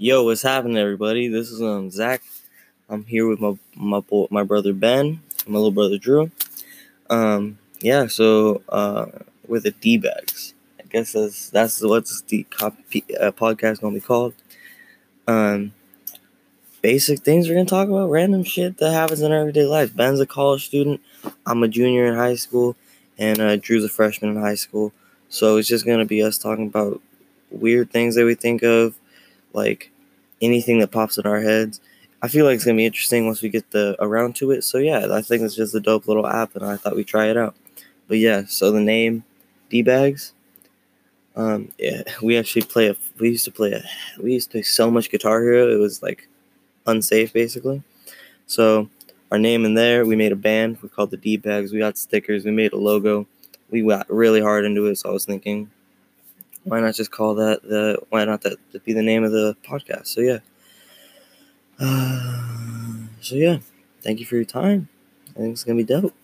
Yo, what's happening, everybody? This is um Zach. I'm here with my my my brother Ben, my little brother Drew. Um, yeah. So uh, we're the D bags. I guess that's that's what's the copy, uh, podcast gonna be called. Um, basic things we're gonna talk about, random shit that happens in our everyday life. Ben's a college student. I'm a junior in high school, and uh, Drew's a freshman in high school. So it's just gonna be us talking about weird things that we think of, like anything that pops in our heads. I feel like it's gonna be interesting once we get the around to it. So yeah, I think it's just a dope little app, and I thought we'd try it out. But yeah, so the name D bags. Um, yeah, we actually play a. We used to play a. We used to play so much Guitar Hero. It was like unsafe, basically. So our name in there, we made a band. We called the D bags. We got stickers. We made a logo. We got really hard into it. So I was thinking, why not just call that the? Why not that be the name of the podcast? So yeah. Uh, so yeah, thank you for your time. I think it's gonna be dope.